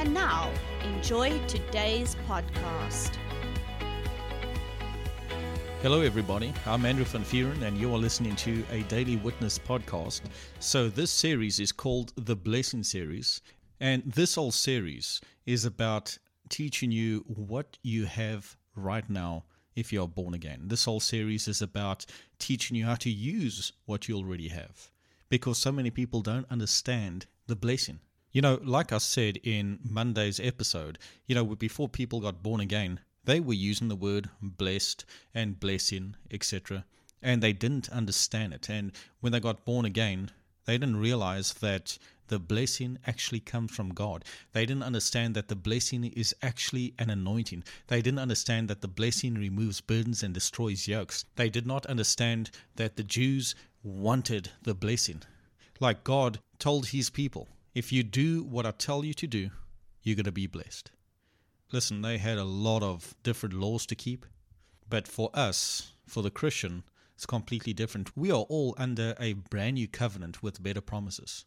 And now, enjoy today's podcast. Hello, everybody. I'm Andrew Van Vuuren, and you are listening to a Daily Witness podcast. So, this series is called the Blessing Series, and this whole series is about teaching you what you have right now if you are born again. This whole series is about teaching you how to use what you already have because so many people don't understand the blessing. You know, like I said in Monday's episode, you know, before people got born again, they were using the word blessed and blessing, etc. And they didn't understand it. And when they got born again, they didn't realize that the blessing actually comes from God. They didn't understand that the blessing is actually an anointing. They didn't understand that the blessing removes burdens and destroys yokes. They did not understand that the Jews wanted the blessing. Like God told his people, if you do what I tell you to do, you're going to be blessed. Listen, they had a lot of different laws to keep, but for us, for the Christian, it's completely different. We are all under a brand new covenant with better promises.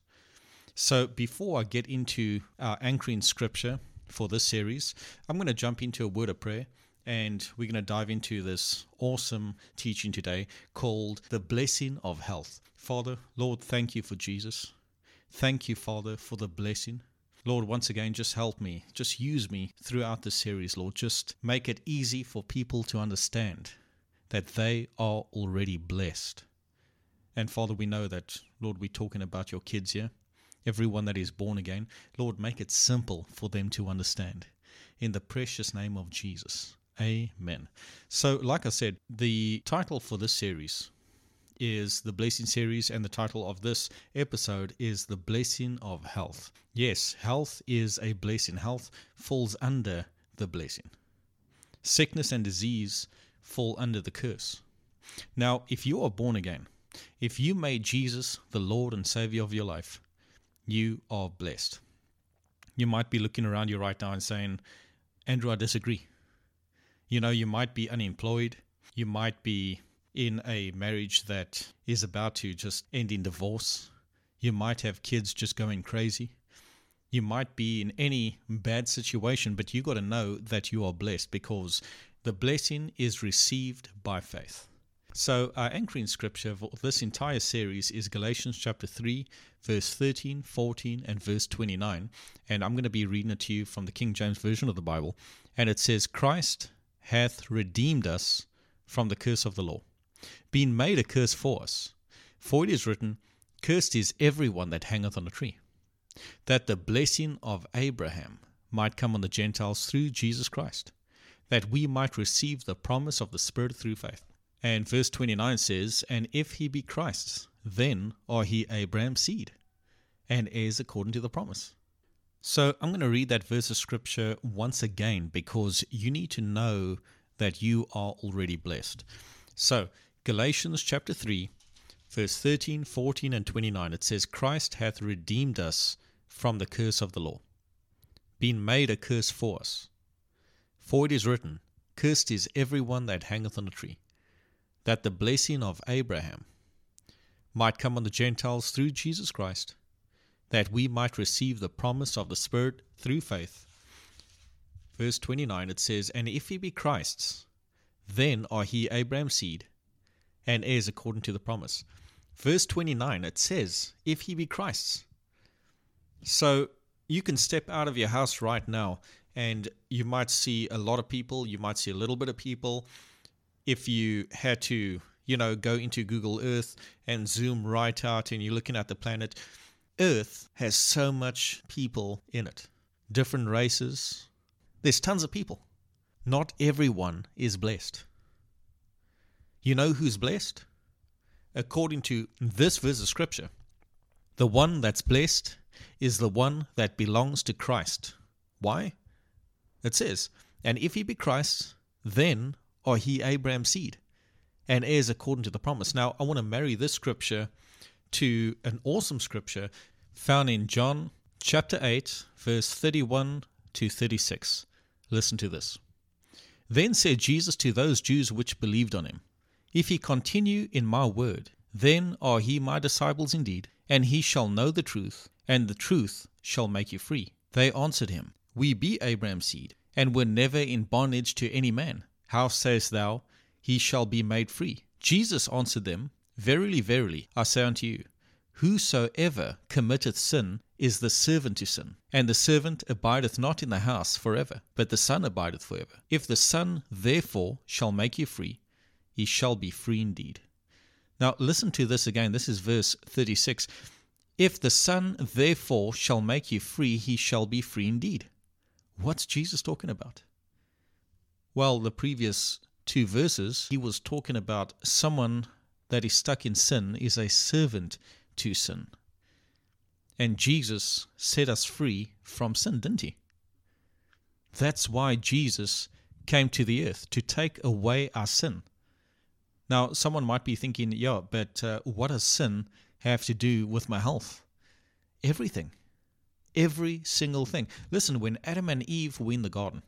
So before I get into our anchoring scripture for this series, I'm going to jump into a word of prayer and we're going to dive into this awesome teaching today called the blessing of health. Father, Lord, thank you for Jesus. Thank you, Father, for the blessing. Lord, once again, just help me. Just use me throughout the series, Lord. Just make it easy for people to understand that they are already blessed. And Father, we know that, Lord, we're talking about your kids here everyone that is born again. Lord, make it simple for them to understand. In the precious name of Jesus. Amen. So, like I said, the title for this series is the Blessing Series, and the title of this episode is The Blessing of Health. Yes, health is a blessing. Health falls under the blessing. Sickness and disease fall under the curse. Now, if you are born again, if you made Jesus the Lord and Savior of your life, you are blessed. You might be looking around you right now and saying, Andrew, I disagree. You know, you might be unemployed. You might be in a marriage that is about to just end in divorce. You might have kids just going crazy. You might be in any bad situation, but you got to know that you are blessed because the blessing is received by faith. So, our anchoring scripture for this entire series is Galatians chapter 3, verse 13, 14, and verse 29. And I'm going to be reading it to you from the King James Version of the Bible. And it says, Christ hath redeemed us from the curse of the law, being made a curse for us. For it is written, Cursed is everyone that hangeth on a tree, that the blessing of Abraham might come on the Gentiles through Jesus Christ, that we might receive the promise of the Spirit through faith. And verse 29 says, And if he be Christ's, then are he Abraham's seed, and heirs according to the promise. So I'm going to read that verse of scripture once again because you need to know that you are already blessed. So, Galatians chapter 3, verse 13, 14, and 29, it says, Christ hath redeemed us from the curse of the law, being made a curse for us. For it is written, Cursed is every one that hangeth on a tree that the blessing of Abraham might come on the Gentiles through Jesus Christ, that we might receive the promise of the Spirit through faith. Verse 29 it says, And if he be Christ's, then are he Abraham's seed, and heirs according to the promise. Verse 29 it says, If he be Christ's. So you can step out of your house right now and you might see a lot of people, you might see a little bit of people, if you had to, you know, go into Google Earth and zoom right out and you're looking at the planet, Earth has so much people in it, different races. There's tons of people. Not everyone is blessed. You know who's blessed? According to this verse of Scripture, the one that's blessed is the one that belongs to Christ. Why? It says, And if he be Christ, then are he Abraham's seed and heirs according to the promise. Now, I want to marry this scripture to an awesome scripture found in John chapter 8, verse 31 to 36. Listen to this. Then said Jesus to those Jews which believed on him, If ye continue in my word, then are ye my disciples indeed, and he shall know the truth, and the truth shall make you free. They answered him, We be Abraham's seed, and were never in bondage to any man. How sayest thou, He shall be made free? Jesus answered them, Verily, verily, I say unto you, Whosoever committeth sin is the servant to sin. And the servant abideth not in the house forever, but the Son abideth forever. If the Son therefore shall make you free, ye shall be free indeed. Now listen to this again. This is verse 36. If the Son therefore shall make you free, he shall be free indeed. What's Jesus talking about? Well, the previous two verses, he was talking about someone that is stuck in sin is a servant to sin. And Jesus set us free from sin, didn't he? That's why Jesus came to the earth to take away our sin. Now, someone might be thinking, yeah, but uh, what does sin have to do with my health? Everything. Every single thing. Listen, when Adam and Eve were in the garden,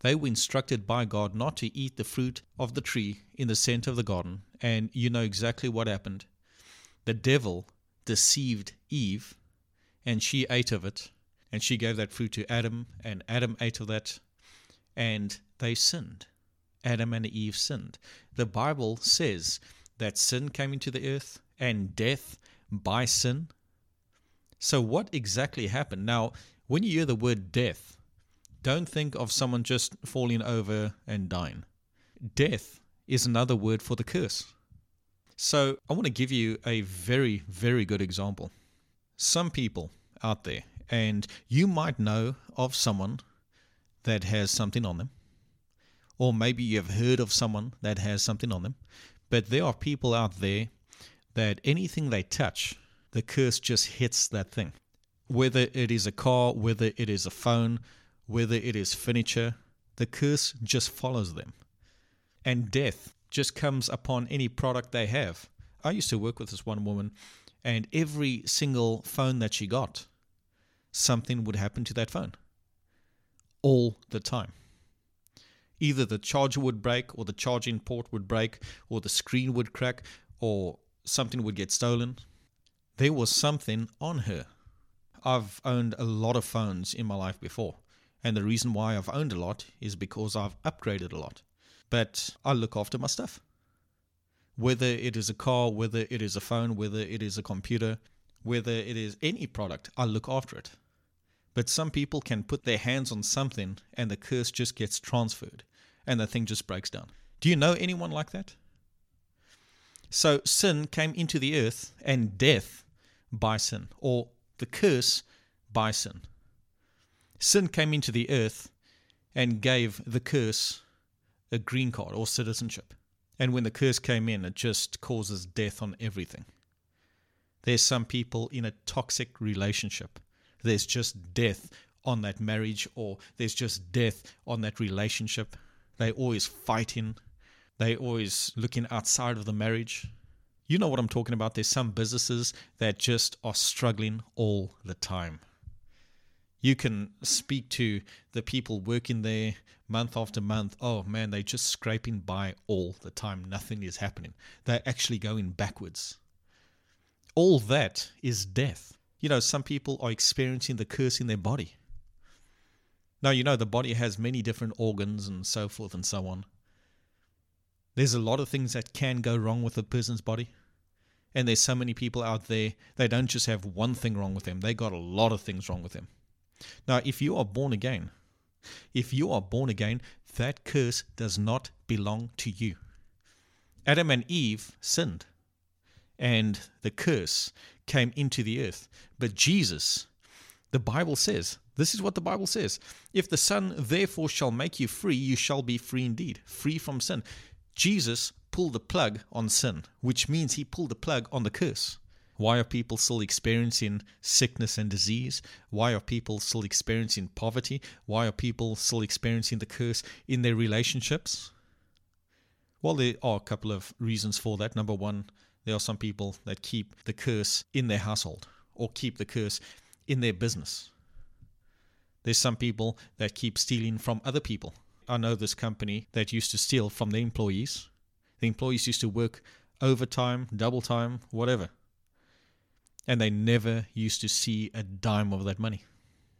they were instructed by God not to eat the fruit of the tree in the center of the garden. And you know exactly what happened. The devil deceived Eve, and she ate of it, and she gave that fruit to Adam, and Adam ate of that, and they sinned. Adam and Eve sinned. The Bible says that sin came into the earth and death by sin. So, what exactly happened? Now, when you hear the word death, don't think of someone just falling over and dying. Death is another word for the curse. So, I want to give you a very, very good example. Some people out there, and you might know of someone that has something on them or maybe you've heard of someone that has something on them. But there are people out there that anything they touch, the curse just hits that thing. Whether it is a car, whether it is a phone, whether it is furniture, the curse just follows them. And death just comes upon any product they have. I used to work with this one woman, and every single phone that she got, something would happen to that phone. All the time either the charger would break or the charging port would break or the screen would crack or something would get stolen. There was something on her. I've owned a lot of phones in my life before, and the reason why I've owned a lot is because I've upgraded a lot. But I look after my stuff. Whether it is a car, whether it is a phone, whether it is a computer, whether it is any product, I look after it. But some people can put their hands on something and the curse just gets transferred and the thing just breaks down. Do you know anyone like that? So sin came into the earth and death by sin, or the curse by sin. Sin came into the earth and gave the curse a green card or citizenship. And when the curse came in, it just causes death on everything. There's some people in a toxic relationship. There's just death on that marriage, or there's just death on that relationship. They always fighting. They're always looking outside of the marriage. You know what I'm talking about. There's some businesses that just are struggling all the time. You can speak to the people working there month after month. Oh man, they're just scraping by all the time. Nothing is happening. They're actually going backwards. All that is death. You know, some people are experiencing the curse in their body. Now, you know, the body has many different organs and so forth and so on. There's a lot of things that can go wrong with a person's body. And there's so many people out there, they don't just have one thing wrong with them, they got a lot of things wrong with them. Now, if you are born again, if you are born again, that curse does not belong to you. Adam and Eve sinned, and the curse came into the earth. But Jesus, the Bible says, this is what the Bible says. If the Son therefore shall make you free, you shall be free indeed, free from sin. Jesus pulled the plug on sin, which means he pulled the plug on the curse. Why are people still experiencing sickness and disease? Why are people still experiencing poverty? Why are people still experiencing the curse in their relationships? Well, there are a couple of reasons for that. Number one, there are some people that keep the curse in their household or keep the curse in their business. There's some people that keep stealing from other people. I know this company that used to steal from the employees. The employees used to work overtime, double time, whatever. And they never used to see a dime of that money.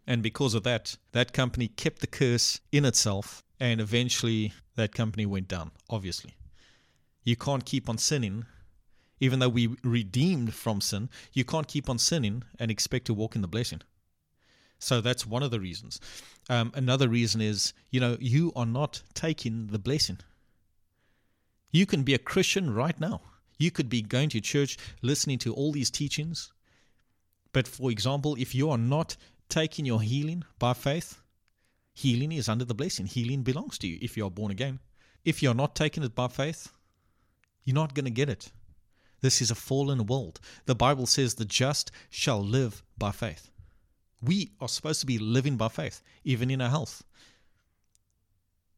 And because of that, that company kept the curse in itself, and eventually that company went down, obviously. You can't keep on sinning, even though we redeemed from sin, you can't keep on sinning and expect to walk in the blessing. So that's one of the reasons. Um, another reason is, you know, you are not taking the blessing. You can be a Christian right now. You could be going to church, listening to all these teachings. But for example, if you are not taking your healing by faith, healing is under the blessing. Healing belongs to you if you are born again. If you're not taking it by faith, you're not going to get it. This is a fallen world. The Bible says the just shall live by faith. We are supposed to be living by faith, even in our health.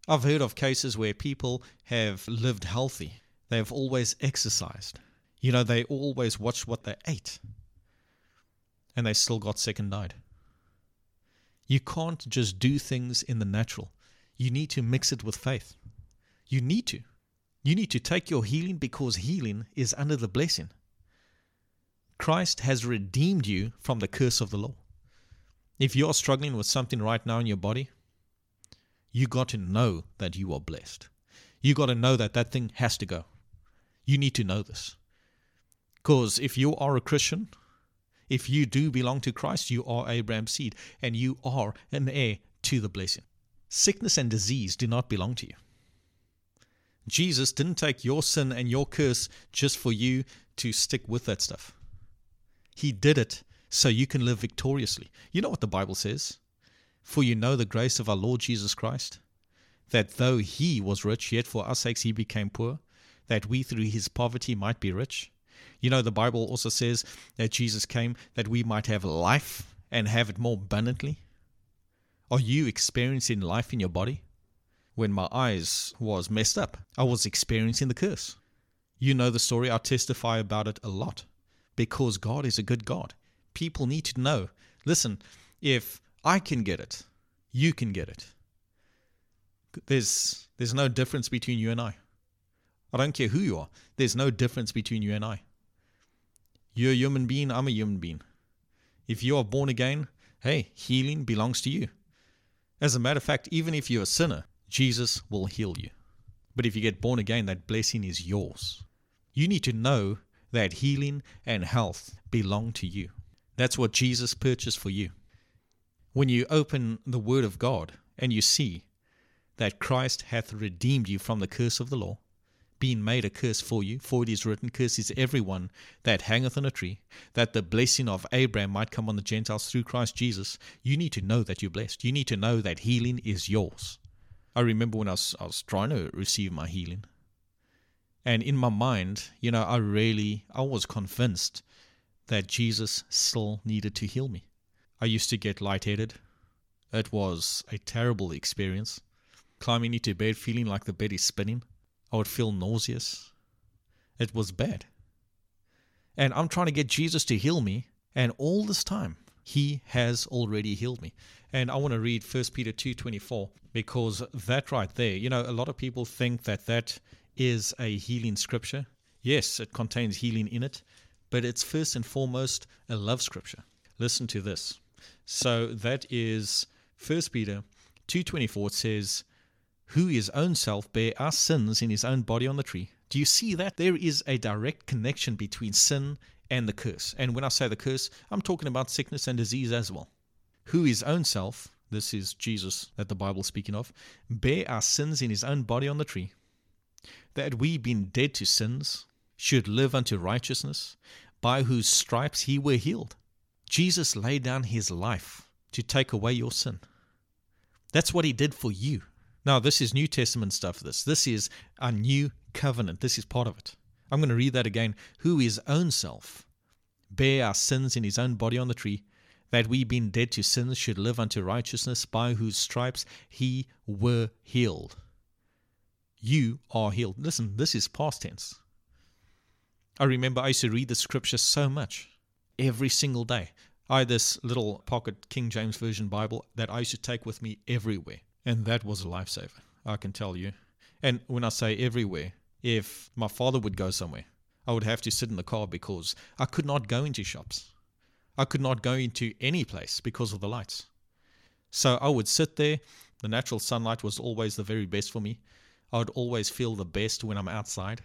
I've heard of cases where people have lived healthy they have always exercised. You know, they always watched what they ate. And they still got sick and died. You can't just do things in the natural. You need to mix it with faith. You need to. You need to take your healing because healing is under the blessing. Christ has redeemed you from the curse of the law. If you're struggling with something right now in your body, you got to know that you are blessed. You got to know that that thing has to go. You need to know this. Because if you are a Christian, if you do belong to Christ, you are Abraham's seed and you are an heir to the blessing. Sickness and disease do not belong to you. Jesus didn't take your sin and your curse just for you to stick with that stuff. He did it so you can live victoriously. You know what the Bible says? For you know the grace of our Lord Jesus Christ, that though he was rich, yet for our sakes he became poor, that we through his poverty might be rich. You know, the Bible also says that Jesus came that we might have life and have it more abundantly. Are you experiencing life in your body? When my eyes was messed up, I was experiencing the curse. You know the story, I testify about it a lot because God is a good God. People need to know. Listen, if I can get it, you can get it. There's there's no difference between you and I. I don't care who you are. There's no difference between you and I. You're a human being, I'm a human being. If you are born again, hey, healing belongs to you. As a matter of fact, even if you're a sinner, Jesus will heal you. But if you get born again, that blessing is yours. You need to know that healing and health belong to you. That's what Jesus purchased for you. When you open the Word of God and you see that Christ hath redeemed you from the curse of the law, being made a curse for you, for it is written, Curse is everyone that hangeth on a tree, that the blessing of Abraham might come on the Gentiles through Christ Jesus. You need to know that you're blessed. You need to know that healing is yours. I remember when I was, I was trying to receive my healing. And in my mind, you know, I really, I was convinced that Jesus still needed to heal me. I used to get lightheaded. It was a terrible experience. Climbing into bed feeling like the bed is spinning. I would feel nauseous. It was bad. And I'm trying to get Jesus to heal me, and all this time he has already healed me. And I want to read 1 Peter 2:24 because that right there, you know, a lot of people think that that is a healing scripture. Yes, it contains healing in it, but it's first and foremost a love scripture. Listen to this. So that is 1 Peter 2:24 it says, who his own self bare our sins in his own body on the tree. Do you see that? There is a direct connection between sin and the curse. And when I say the curse, I'm talking about sickness and disease as well. Who his own self, this is Jesus that the Bible is speaking of, bare our sins in his own body on the tree, that we, being dead to sins, should live unto righteousness, by whose stripes he were healed. Jesus laid down his life to take away your sin. That's what he did for you. Now, this is New Testament stuff. This this is a new covenant. This is part of it. I'm going to read that again. Who his own self bare our sins in his own body on the tree, that we, being dead to sins, should live unto righteousness, by whose stripes he were healed. You are healed. Listen, this is past tense. I remember I used to read the scripture so much every single day. I had this little pocket King James Version Bible that I used to take with me everywhere. And that was a lifesaver, I can tell you. And when I say everywhere, if my father would go somewhere, I would have to sit in the car because I could not go into shops. I could not go into any place because of the lights. So I would sit there. The natural sunlight was always the very best for me. I would always feel the best when I'm outside.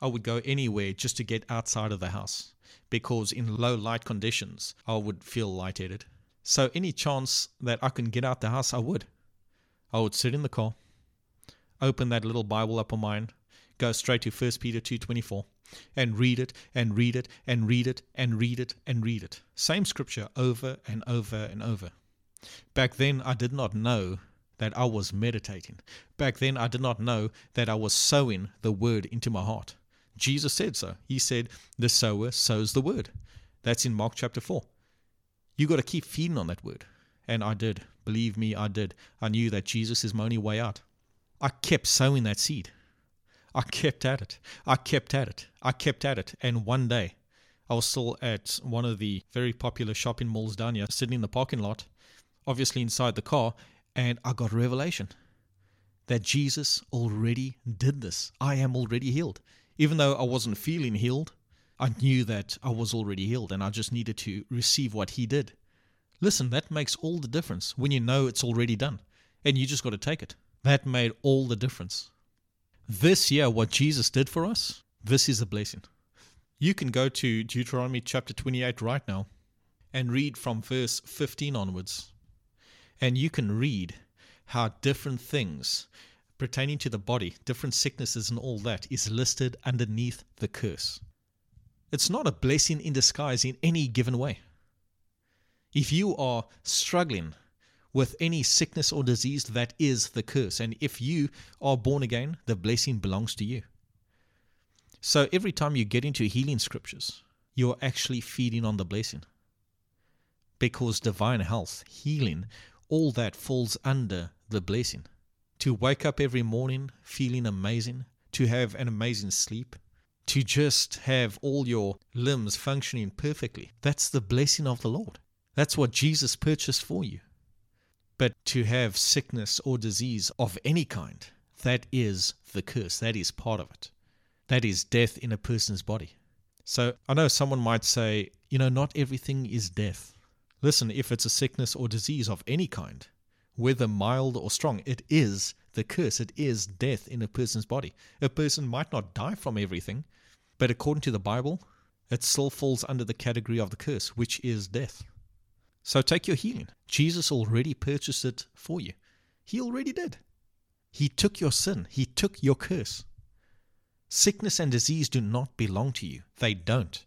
I would go anywhere just to get outside of the house because in low light conditions, I would feel lightheaded. So any chance that I can get out the house, I would. I would sit in the car, open that little Bible up on mine, go straight to 1 Peter 2:24 and read it and read it and read it and read it and read it. Same scripture over and over and over. Back then I did not know that I was meditating. Back then I did not know that I was sowing the word into my heart. Jesus said so. He said, The sower sows the word. That's in Mark chapter 4. You got to keep feeding on that word. And I did. Believe me, I did. I knew that Jesus is my only way out. I kept sowing that seed. I kept at it. I kept at it. I kept at it. And one day, I was still at one of the very popular shopping malls down here, sitting in the parking lot, obviously inside the car, and I got revelation that Jesus already did this. I am already healed. Even though I wasn't feeling healed, I knew that I was already healed and I just needed to receive what He did. Listen, that makes all the difference when you know it's already done and you just got to take it. That made all the difference. This year, what Jesus did for us, this is a blessing. You can go to Deuteronomy chapter 28 right now and read from verse 15 onwards. And you can read how different things pertaining to the body, different sicknesses and all that, is listed underneath the curse. It's not a blessing in disguise in any given way. If you are struggling with any sickness or disease, that is the curse. And if you are born again, the blessing belongs to you. So every time you get into healing scriptures, you're actually feeding on the blessing. Because divine health, healing, all that falls under the blessing to wake up every morning feeling amazing, to have an amazing sleep, to just have all your limbs functioning perfectly. That's the blessing of the Lord. That's what Jesus purchased for you. But to have sickness or disease of any kind, that is the curse. That is part of it. That is death in a person's body. So I know someone might say, you know, not everything is death. Listen, if it's a sickness or disease of any kind, whether mild or strong, it is the curse. It is death in a person's body. A person might not die from everything, but according to the Bible, it still falls under the category of the curse, which is death. So take your healing. Jesus already purchased it for you. He already did. He took your sin, He took your curse. Sickness and disease do not belong to you. They don't.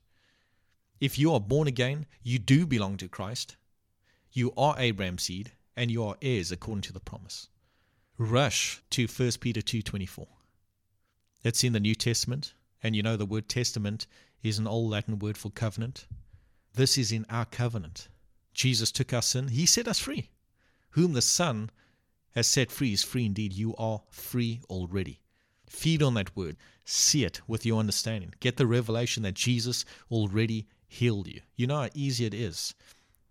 If you are born again, you do belong to Christ. You are Abraham's seed and you are heirs according to the promise. Rush to 1 Peter 2:24. It's in the New Testament, and you know the word testament is an old Latin word for covenant. This is in our covenant. Jesus took our sin, he set us free. Whom the Son has set free is free indeed. You are free already. Feed on that word. See it with your understanding. Get the revelation that Jesus already healed you. You know how easy it is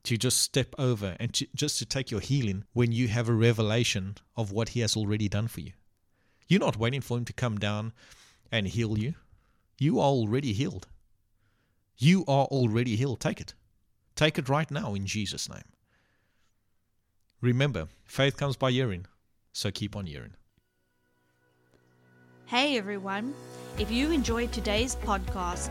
to just step over and to, just to take your healing when you have a revelation of what He has already done for you. You're not waiting for Him to come down and heal you. You are already healed. You are already healed. Take it. Take it right now in Jesus' name. Remember, faith comes by hearing, so keep on hearing. Hey everyone, if you enjoyed today's podcast,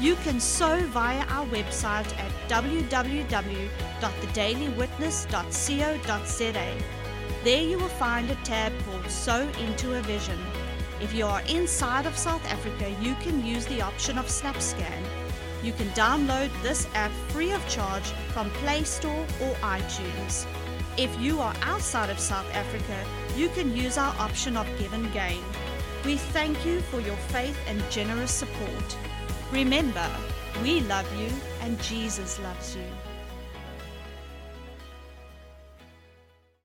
You can sow via our website at www.thedailywitness.co.za. There you will find a tab called Sow into a Vision. If you are inside of South Africa, you can use the option of SnapScan. You can download this app free of charge from Play Store or iTunes. If you are outside of South Africa, you can use our option of GivenGain. We thank you for your faith and generous support. Remember, we love you and Jesus loves you.